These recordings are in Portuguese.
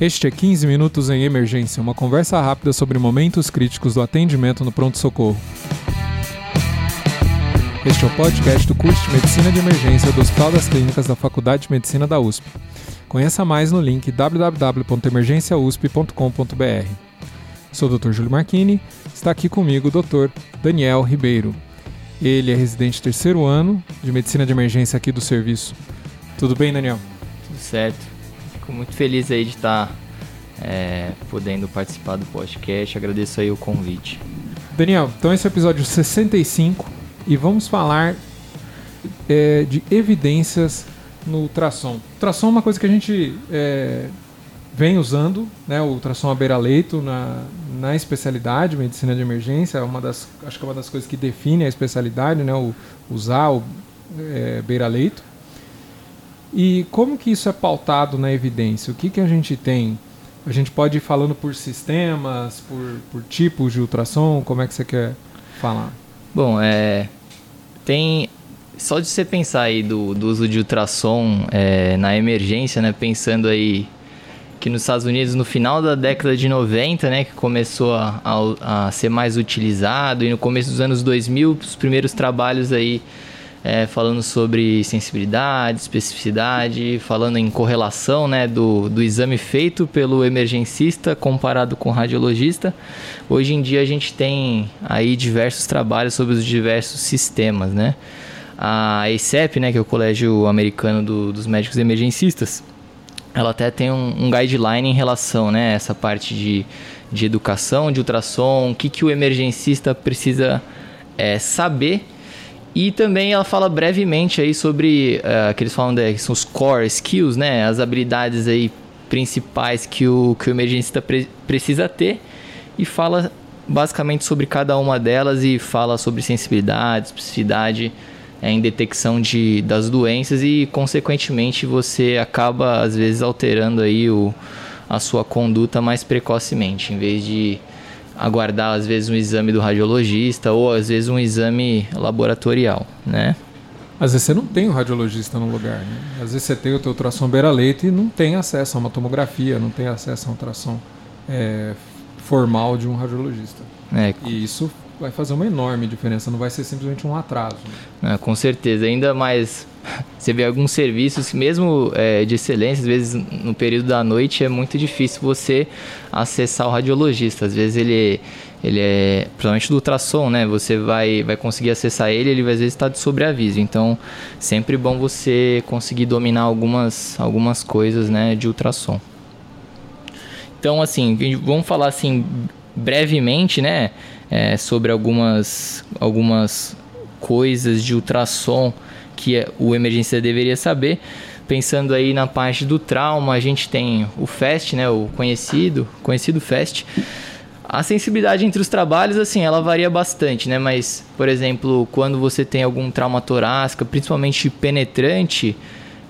Este é 15 Minutos em Emergência, uma conversa rápida sobre momentos críticos do atendimento no pronto-socorro. Este é o podcast do curso de Medicina de Emergência do Hospital das Clínicas da Faculdade de Medicina da USP. Conheça mais no link www.emergenciausp.com.br. Sou o Dr. Júlio Marchini, está aqui comigo o Dr. Daniel Ribeiro. Ele é residente terceiro ano de Medicina de Emergência aqui do serviço. Tudo bem, Daniel? Tudo certo. Fico muito feliz aí de estar é, podendo participar do podcast. Agradeço aí o convite. Daniel, então esse é o episódio 65 e vamos falar é, de evidências no ultrassom. Ultrassom é uma coisa que a gente é, vem usando, né, o ultrassom à beira-leito na, na especialidade medicina de emergência, é uma das, acho que é uma das coisas que define a especialidade, né, o, usar o é, beira-leito. E como que isso é pautado na evidência? O que, que a gente tem? A gente pode ir falando por sistemas, por, por tipos de ultrassom? Como é que você quer falar? Bom, é, tem só de você pensar aí do, do uso de ultrassom é, na emergência, né? Pensando aí que nos Estados Unidos no final da década de 90, né, que começou a, a, a ser mais utilizado e no começo dos anos 2000, os primeiros trabalhos aí é, falando sobre sensibilidade, especificidade, falando em correlação né, do, do exame feito pelo emergencista comparado com o radiologista. Hoje em dia a gente tem aí diversos trabalhos sobre os diversos sistemas, né? A ECEP, né, que é o Colégio Americano do, dos Médicos Emergencistas, ela até tem um, um guideline em relação né, a essa parte de, de educação, de ultrassom, o que, que o emergencista precisa é, saber e também ela fala brevemente aí sobre uh, que eles falam de, que são os core skills, né? As habilidades aí principais que o, que o emergencista pre precisa ter e fala basicamente sobre cada uma delas e fala sobre sensibilidade, especificidade é, em detecção de, das doenças e consequentemente você acaba às vezes alterando aí o, a sua conduta mais precocemente, em vez de aguardar às vezes um exame do radiologista ou às vezes um exame laboratorial, né? Às vezes você não tem o um radiologista no lugar, né? Às vezes você tem o teu ultrassom beira-leito e não tem acesso a uma tomografia, não tem acesso a um ultrassom é, formal de um radiologista. É. E isso vai fazer uma enorme diferença, não vai ser simplesmente um atraso. Né? Com certeza, ainda mais você vê alguns serviços, mesmo é, de excelência, às vezes no período da noite é muito difícil você acessar o radiologista. Às vezes ele, ele é, principalmente do ultrassom, né? Você vai, vai conseguir acessar ele, ele às vezes está de sobreaviso. Então, sempre bom você conseguir dominar algumas, algumas coisas, né, de ultrassom. Então, assim, vamos falar assim brevemente, né? É, sobre algumas, algumas coisas de ultrassom que o emergencista deveria saber. Pensando aí na parte do trauma, a gente tem o FAST, né, o conhecido, conhecido FAST. A sensibilidade entre os trabalhos, assim, ela varia bastante, né? Mas, por exemplo, quando você tem algum trauma torácico, principalmente penetrante,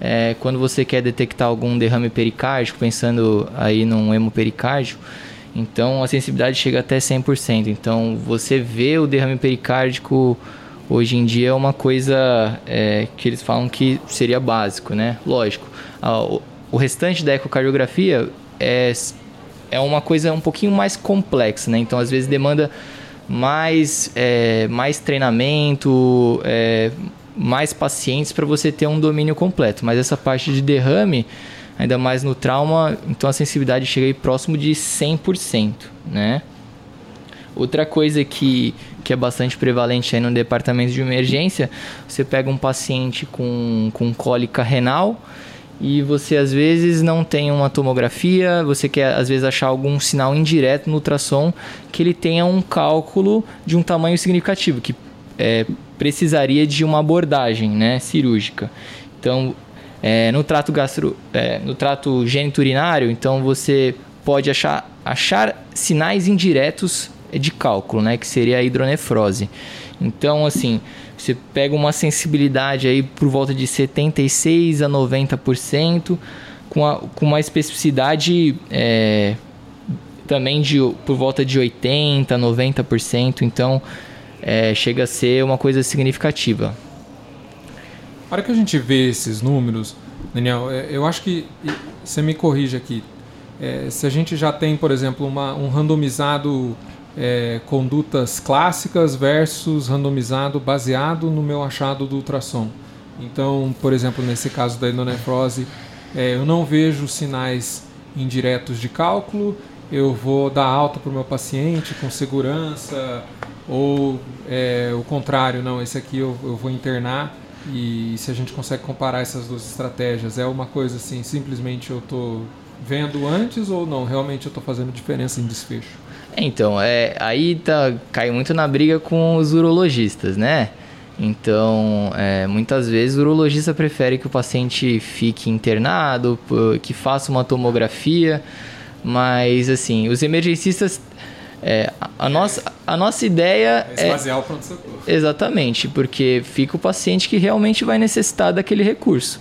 é, quando você quer detectar algum derrame pericárdico, pensando aí num hemopericárdio, então a sensibilidade chega até 100%. Então você vê o derrame pericárdico hoje em dia é uma coisa é, que eles falam que seria básico, né? Lógico. O restante da ecocardiografia é, é uma coisa um pouquinho mais complexa, né? Então às vezes demanda mais, é, mais treinamento, é, mais pacientes para você ter um domínio completo. Mas essa parte de derrame ainda mais no trauma, então a sensibilidade chega aí próximo de 100%, né? Outra coisa que, que é bastante prevalente aí no departamento de emergência, você pega um paciente com, com cólica renal e você às vezes não tem uma tomografia, você quer às vezes achar algum sinal indireto no ultrassom que ele tenha um cálculo de um tamanho significativo, que é, precisaria de uma abordagem né, cirúrgica. Então é, no trato gastro, é, no trato geniturinário, então você pode achar, achar sinais indiretos de cálculo, né, que seria a hidronefrose. Então, assim, você pega uma sensibilidade aí por volta de 76 a 90%, com, a, com uma especificidade é, também de por volta de 80 a 90%, então é, chega a ser uma coisa significativa. A hora que a gente vê esses números, Daniel, é, eu acho que você me corrige aqui. É, se a gente já tem, por exemplo, uma, um randomizado é, condutas clássicas versus randomizado baseado no meu achado do ultrassom. Então, por exemplo, nesse caso da endonefrose, é, eu não vejo sinais indiretos de cálculo, eu vou dar alta para o meu paciente com segurança, ou é, o contrário, não, esse aqui eu, eu vou internar e se a gente consegue comparar essas duas estratégias, é uma coisa assim, simplesmente eu estou vendo antes ou não, realmente eu estou fazendo diferença em desfecho? Então, é, aí tá, cai muito na briga com os urologistas, né? Então, é, muitas vezes o urologista prefere que o paciente fique internado, que faça uma tomografia, mas assim, os emergencistas é, a, nossa, a nossa ideia é esvaziar é, o pronto-socorro. Exatamente, porque fica o paciente que realmente vai necessitar daquele recurso.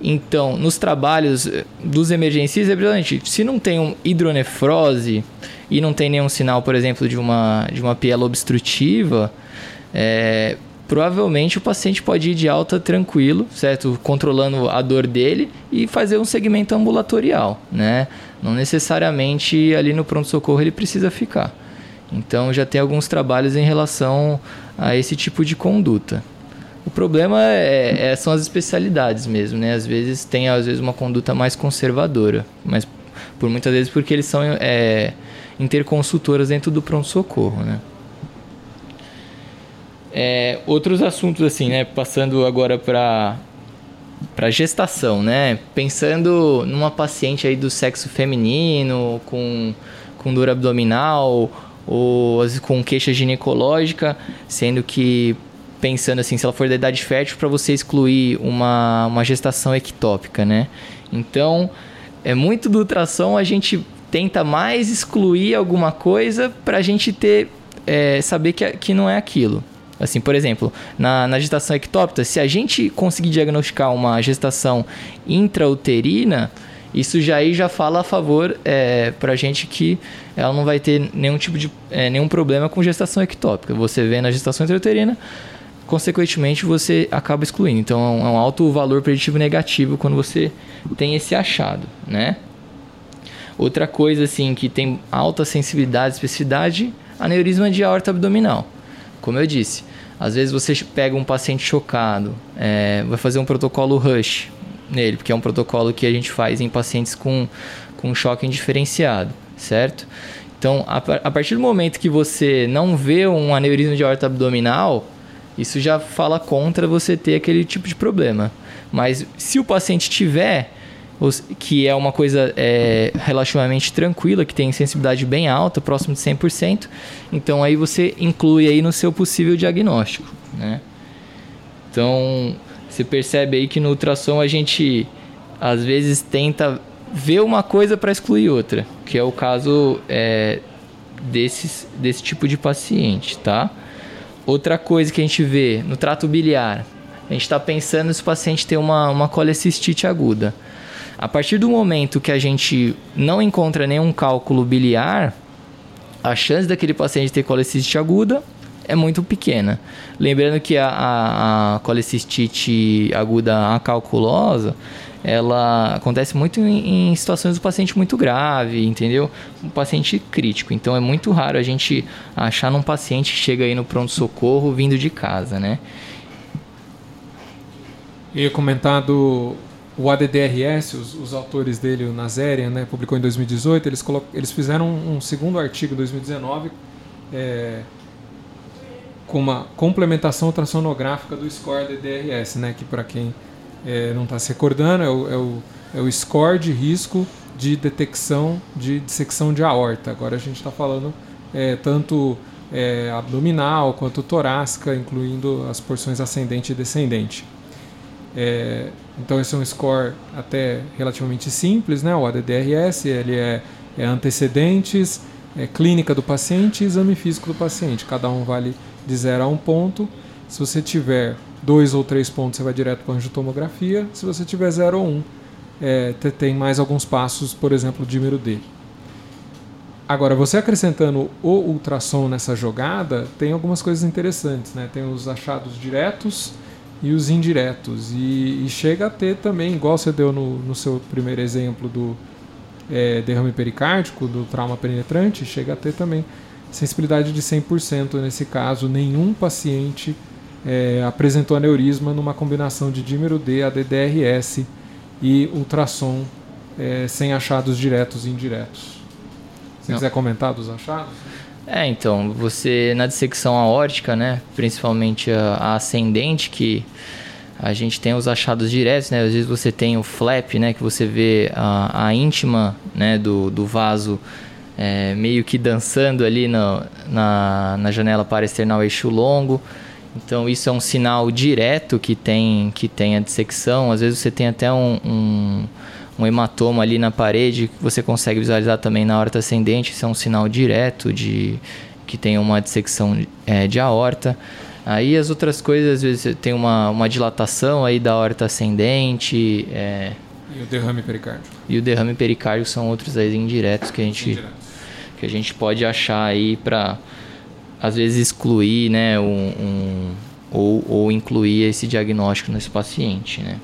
Então, nos trabalhos eh, dos emergencistas, é se não tem um hidronefrose e não tem nenhum sinal, por exemplo, de uma, de uma piela obstrutiva, é, provavelmente o paciente pode ir de alta tranquilo, certo? Controlando a dor dele e fazer um segmento ambulatorial, né? Não necessariamente ali no pronto-socorro ele precisa ficar. Então já tem alguns trabalhos em relação a esse tipo de conduta. O problema é, é, são as especialidades mesmo, né? Às vezes tem às vezes uma conduta mais conservadora, mas por muitas vezes porque eles são é, interconsultoras dentro do pronto-socorro, né? É, outros assuntos assim, né? Passando agora para para gestação, né? Pensando numa paciente aí do sexo feminino com, com dor abdominal ou com queixa ginecológica, sendo que pensando assim, se ela for da idade fértil, para você excluir uma, uma gestação ectópica, né? Então, é muito do ultrassom a gente tenta mais excluir alguma coisa para a gente ter é, saber que, que não é aquilo. Assim, por exemplo, na, na gestação ectópita, se a gente conseguir diagnosticar uma gestação intrauterina, isso já aí já fala a favor é, para a gente que ela não vai ter nenhum tipo de é, nenhum problema com gestação ectópica. Você vê na gestação intrauterina, consequentemente você acaba excluindo. Então é um é alto valor preditivo negativo quando você tem esse achado, né? Outra coisa assim que tem alta sensibilidade, especificidade, aneurisma de aorta abdominal. Como eu disse, às vezes você pega um paciente chocado, é, vai fazer um protocolo rush nele, porque é um protocolo que a gente faz em pacientes com, com choque indiferenciado, certo? Então, a, a partir do momento que você não vê um aneurisma de aorta abdominal, isso já fala contra você ter aquele tipo de problema. Mas se o paciente tiver, que é uma coisa é, relativamente tranquila, que tem sensibilidade bem alta, próximo de 100%, então aí você inclui aí no seu possível diagnóstico, né? Então, você percebe aí que no ultrassom a gente às vezes tenta ver uma coisa para excluir outra, que é o caso é, desses, desse tipo de paciente, tá? Outra coisa que a gente vê no trato biliar, a gente está pensando se o paciente tem uma, uma colecistite aguda. A partir do momento que a gente não encontra nenhum cálculo biliar, a chance daquele paciente ter colecistite aguda é muito pequena. Lembrando que a, a, a colecistite aguda acalculosa, ela acontece muito em, em, situações do paciente muito grave, entendeu? Um paciente crítico. Então é muito raro a gente achar num paciente que chega aí no pronto-socorro vindo de casa, né? Eu ia comentar do o ADDRS, os, os, autores dele, o Nazarian, né, publicou em 2018, eles, eles fizeram um, segundo artigo em 2019 é, com uma complementação ultrassonográfica do score ADDRS, né, que para quem é, não está se recordando é o, é, o, é o score de risco de detecção de dissecção de aorta. Agora a gente está falando é, tanto é, abdominal quanto torácica, incluindo as porções ascendente e descendente. É, então esse é um score até relativamente simples, né? O ADDRS, ele é, é antecedentes, é clínica do paciente e exame físico do paciente. Cada um vale de 0 a 1 um ponto. Se você tiver dois ou três pontos, você vai direto para a angiotomografia. Se você tiver 0 ou 1, um, é, tem mais alguns passos, por exemplo, dímero D. Agora, você acrescentando o ultrassom nessa jogada, tem algumas coisas interessantes, né? Tem os achados diretos, e os indiretos. E, e, chega a ter também, igual você deu no, no seu primeiro exemplo do, é, derrame pericárdico, do trauma penetrante, chega a ter também sensibilidade de 100% nesse caso. Nenhum paciente é, apresentou aneurisma numa combinação de dímero D, ADDRS e ultrassom é, sem achados diretos e indiretos. Se quiser comentar dos achados? É, então, você na dissecção aórtica, né, principalmente a, a, ascendente, que a gente tem os achados diretos, né, às vezes você tem o flap, né, que você vê a, a íntima, né, do, do vaso é, meio que dançando ali no, na, na janela externar eixo longo. Então isso é um sinal direto que tem, que tem a dissecção. Às vezes você tem até um, um, um hematoma ali na parede que você consegue visualizar também na horta ascendente. Isso é um sinal direto de que tem uma dissecção é, de aorta. Aí as outras coisas, às vezes tem uma, uma dilatação aí da horta ascendente. É, e o derrame pericárdico. E o derrame pericárdico são outros aí indiretos que a gente, que a gente pode achar aí para às vezes excluir, né, um, um, ou, ou incluir esse diagnóstico nesse paciente, né.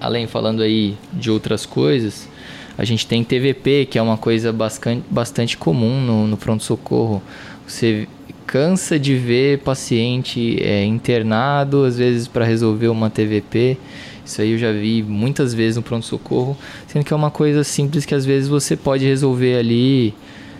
Além, falando aí de outras coisas, a gente tem TVP, que é uma coisa bastante, bastante comum no, no pronto-socorro. Você cansa de ver paciente é, internado, às vezes para resolver uma TVP. Isso aí eu já vi muitas vezes no pronto-socorro, sendo que é uma coisa simples que às vezes você pode resolver ali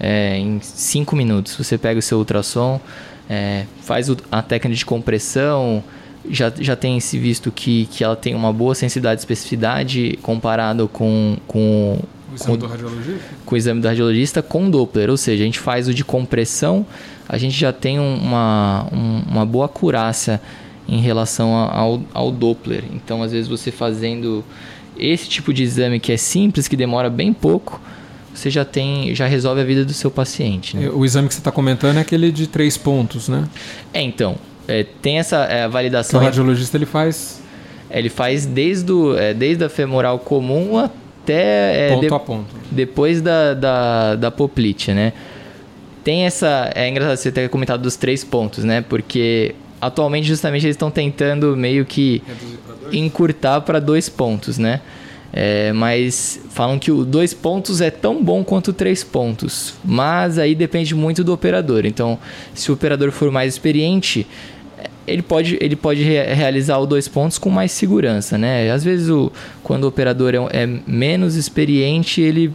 é, em 5 minutos. Você pega o seu ultrassom, é, faz a técnica de compressão, já, já tem se visto que, que ela tem uma boa sensibilidade e especificidade comparado com, com o exame com, do radiologista? Com o exame do radiologista com Doppler, ou seja, a gente faz o de compressão, a gente já tem uma, um, uma boa acurácia em relação ao, ao Doppler. Então, às vezes, você fazendo esse tipo de exame que é simples, que demora bem pouco, você já tem, já resolve a vida do seu paciente. Né? O exame que você está comentando é aquele de três pontos, né? É, então. É, tem essa é, validação. o radiologista ele faz. Ele faz desde, o, é, desde a femoral comum até. É, ponto de, a ponto. Depois da, da, da poplite, né? Tem essa. É engraçado você ter comentado dos três pontos, né? Porque atualmente, justamente, eles estão tentando meio que encurtar para dois pontos, né? É, mas falam que o dois pontos é tão bom quanto três pontos. Mas aí depende muito do operador. Então, se o operador for mais experiente, ele pode, ele pode re realizar o dois pontos com mais segurança, né? Às vezes, o, quando o operador é, é menos experiente, ele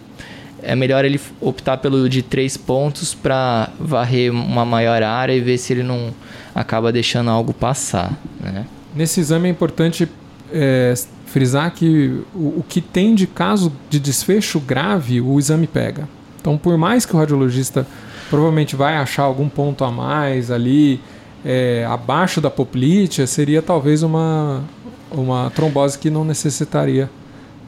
é melhor ele optar pelo de três pontos para varrer uma maior área e ver se ele não acaba deixando algo passar, né? Nesse exame é importante é, frisar que o, o que tem de caso de desfecho grave, o exame pega. Então, por mais que o radiologista provavelmente vai achar algum ponto a mais ali, é, abaixo da poplite, seria talvez uma, uma trombose que não necessitaria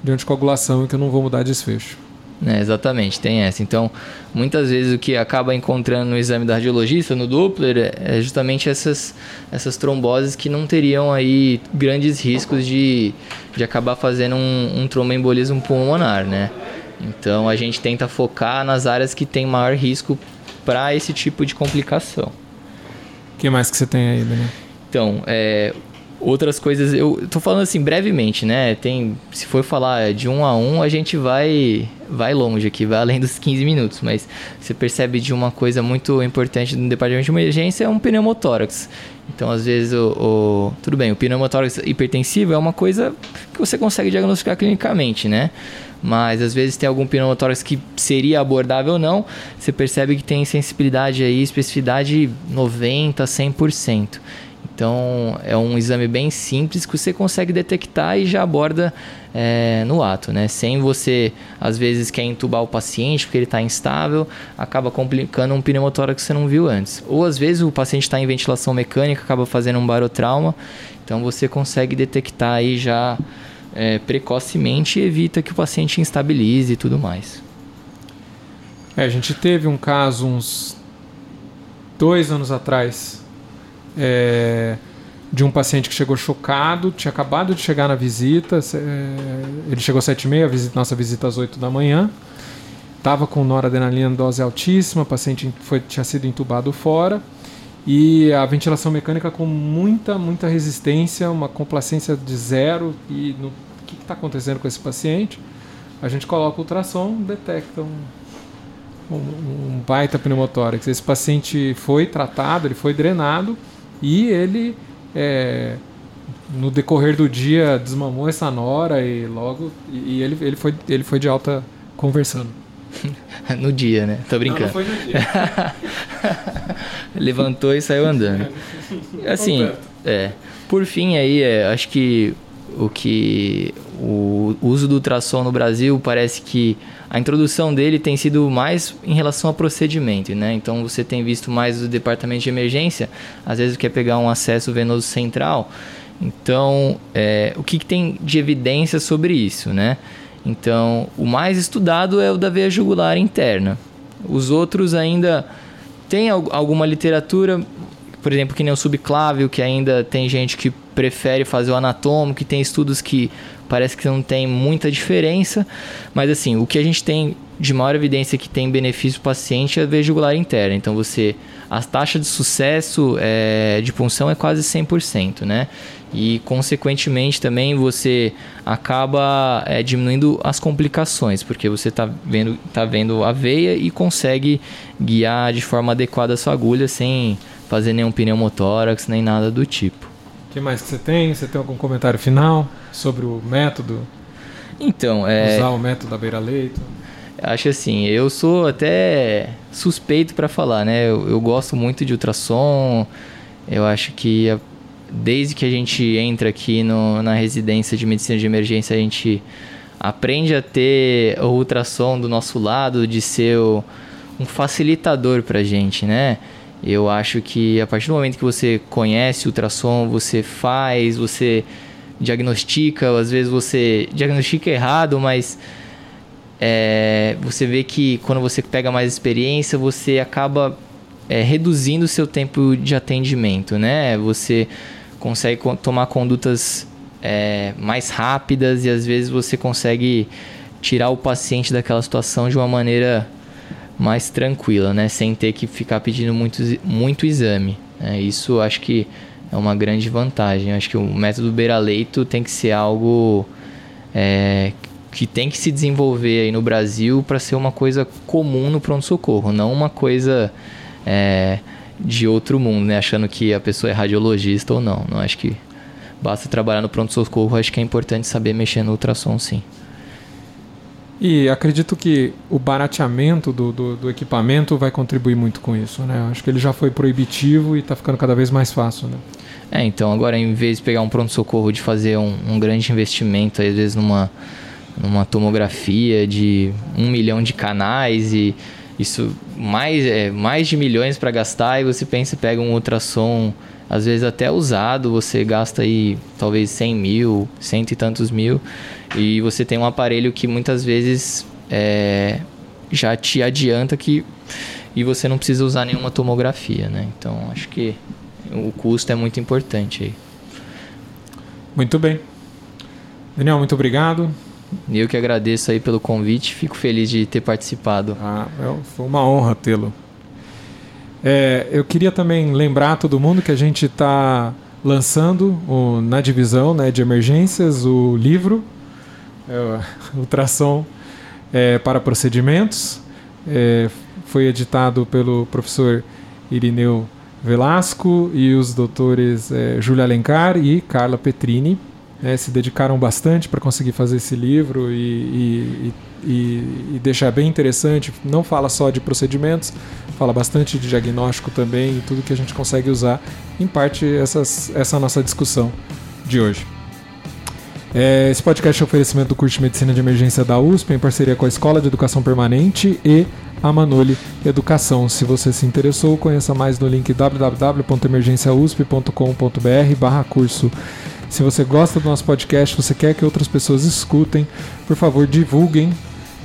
de anticoagulação e que não vou mudar desfecho. É, exatamente, tem essa. Então, muitas vezes o que acaba encontrando no exame da radiologista, no Doppler, é justamente essas, essas tromboses que não teriam aí grandes riscos de, de acabar fazendo um, um tromboembolismo pulmonar, né? Então, a gente tenta focar nas áreas que tem maior risco para esse tipo de complicação. O que mais que você tem aí, Daniel? Então, é, outras coisas, eu tô falando assim brevemente, né? Tem, se for falar de um a um, a gente vai vai longe aqui, vai além dos 15 minutos, mas você percebe de uma coisa muito importante no departamento de emergência é um pneumotórax. Então, às vezes, o, o tudo bem, o pneumotórax hipertensivo é uma coisa que você consegue diagnosticar clinicamente, né? Mas às vezes tem algum pneumotórax que seria abordável ou não, você percebe que tem sensibilidade aí, especificidade 90, 100%. Então é um exame bem simples que você consegue detectar e já aborda é, no ato, né? Sem você, às vezes, quer entubar o paciente porque ele está instável, acaba complicando um pneumotórax que você não viu antes. Ou às vezes o paciente está em ventilação mecânica, acaba fazendo um barotrauma, então você consegue detectar aí já é, precocemente e evita que o paciente instabilize e tudo mais. É, a gente teve um caso uns dois anos atrás é, de um paciente que chegou chocado, tinha acabado de chegar na visita, é, ele chegou às 7h30, visita, nossa visita às 8 da manhã, estava com noradrenalina dose altíssima, o paciente foi, tinha sido entubado fora, e a ventilação mecânica com muita, muita resistência, uma complacência de zero, e no, o que está acontecendo com esse paciente? a gente coloca o ultrassom, detecta um, um, um baita pneumotórax. Esse paciente foi tratado, ele foi drenado e ele, é, no decorrer do dia, desmamou essa nora e logo. E ele, ele, foi, ele foi de alta conversando. no dia, né? Tô brincando. Não, não foi no dia. Levantou e saiu andando. Assim, é. Por fim aí, é, acho que o que o uso do ultrassom no Brasil parece que a introdução dele tem sido mais em relação ao procedimento, né? Então você tem visto mais o departamento de emergência, às vezes quer pegar um acesso venoso central. Então, é, o que, que tem de evidência sobre isso, né? Então, o mais estudado é o da veia jugular interna. Os outros ainda tem alguma literatura, por exemplo, que nem o subclávio, que ainda tem gente que prefere fazer o anatômico, que tem estudos que parece que não tem muita diferença, mas assim, o que a gente tem de maior evidência que tem benefício para o paciente é a veia jugular interna. Então você a taxa de sucesso é, de punção é quase 100%, né? E, consequentemente, também você acaba é, diminuindo as complicações, porque você está vendo, tá vendo a veia e consegue guiar de forma adequada a sua agulha sem fazer nenhum pneumotórax, nem nada do tipo. O que mais que você tem? Você tem algum comentário final sobre o método? Então, é... Usar o método da beira-leito? Acho assim, eu sou até suspeito para falar, né? Eu, eu, gosto muito de ultrassom. Eu acho que a, desde que a gente entra aqui no, na residência de medicina de emergência, a gente aprende a ter o ultrassom do nosso lado, de ser o, um facilitador para a gente, né? Eu acho que a partir do momento que você conhece o ultrassom, você faz, você diagnostica, às vezes você diagnostica errado, mas é, você vê que quando você pega mais experiência, você acaba é, reduzindo o seu tempo de atendimento, né? Você consegue tomar condutas é, mais rápidas e às vezes você consegue tirar o paciente daquela situação de uma maneira mais tranquila, né? Sem ter que ficar pedindo muito, muito exame. Né? Isso acho que é uma grande vantagem. Acho que o método beira-leito tem que ser algo é, que tem que se desenvolver aí no Brasil para ser uma coisa comum no pronto-socorro, não uma coisa é, de outro mundo, né? Achando que a pessoa é radiologista ou não. Não acho que basta trabalhar no pronto-socorro, acho que é importante saber mexer no ultrassom sim. E acredito que o barateamento do, do, do, equipamento vai contribuir muito com isso, né? Acho que ele já foi proibitivo e está ficando cada vez mais fácil, né? É, então agora em vez de pegar um pronto-socorro de fazer um, um grande investimento, às vezes numa numa tomografia de um milhão de canais e isso mais, é, mais de milhões para gastar e você pensa, pega um ultrassom, às vezes até usado, você gasta aí talvez 100 mil, cento e tantos mil e você tem um aparelho que muitas vezes é, já te adianta que e você não precisa usar nenhuma tomografia, né? Então acho que o custo é muito importante aí. Muito bem. Daniel, muito obrigado. Eu que agradeço aí pelo convite, fico feliz de ter participado. Ah, é foi uma honra tê-lo. É, eu queria também lembrar todo mundo que a gente está lançando o, na divisão né, de emergências o livro é, Ultrassom é, para Procedimentos. É, foi editado pelo professor Irineu Velasco e os doutores é, Júlia Alencar e Carla Petrini né, se dedicaram bastante para conseguir fazer esse livro e, e, e, e, deixar bem interessante. Não fala só de procedimentos, fala bastante de diagnóstico também e tudo que a gente consegue usar, em parte, essas, essa nossa discussão de hoje. É, esse podcast é um oferecimento do curso de Medicina de Emergência da USP, em parceria com a Escola de Educação Permanente e a Manoli Educação. Se você se interessou, conheça mais no link www.emergenciausp.com.br barra curso se você gosta do nosso podcast, você quer que outras pessoas escutem, por favor, divulguem,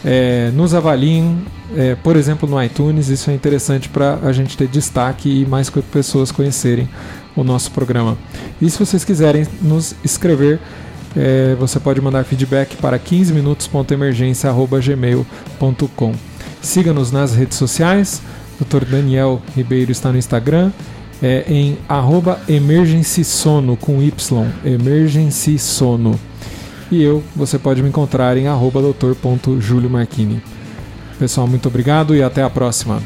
é, nos avaliem, é, por exemplo, no iTunes. Isso é interessante para a gente ter destaque e mais pessoas conhecerem o nosso programa. E se vocês quiserem nos escrever, é, você pode mandar feedback para 15minutos.emergência.gmail.com. Siga-nos nas redes sociais. Dr. Daniel Ribeiro está no Instagram é em arroba emergency sono com Y, emergency sono. E eu, você pode me encontrar em arroba doutor.juliomarchini. Pessoal, muito obrigado e até a próxima.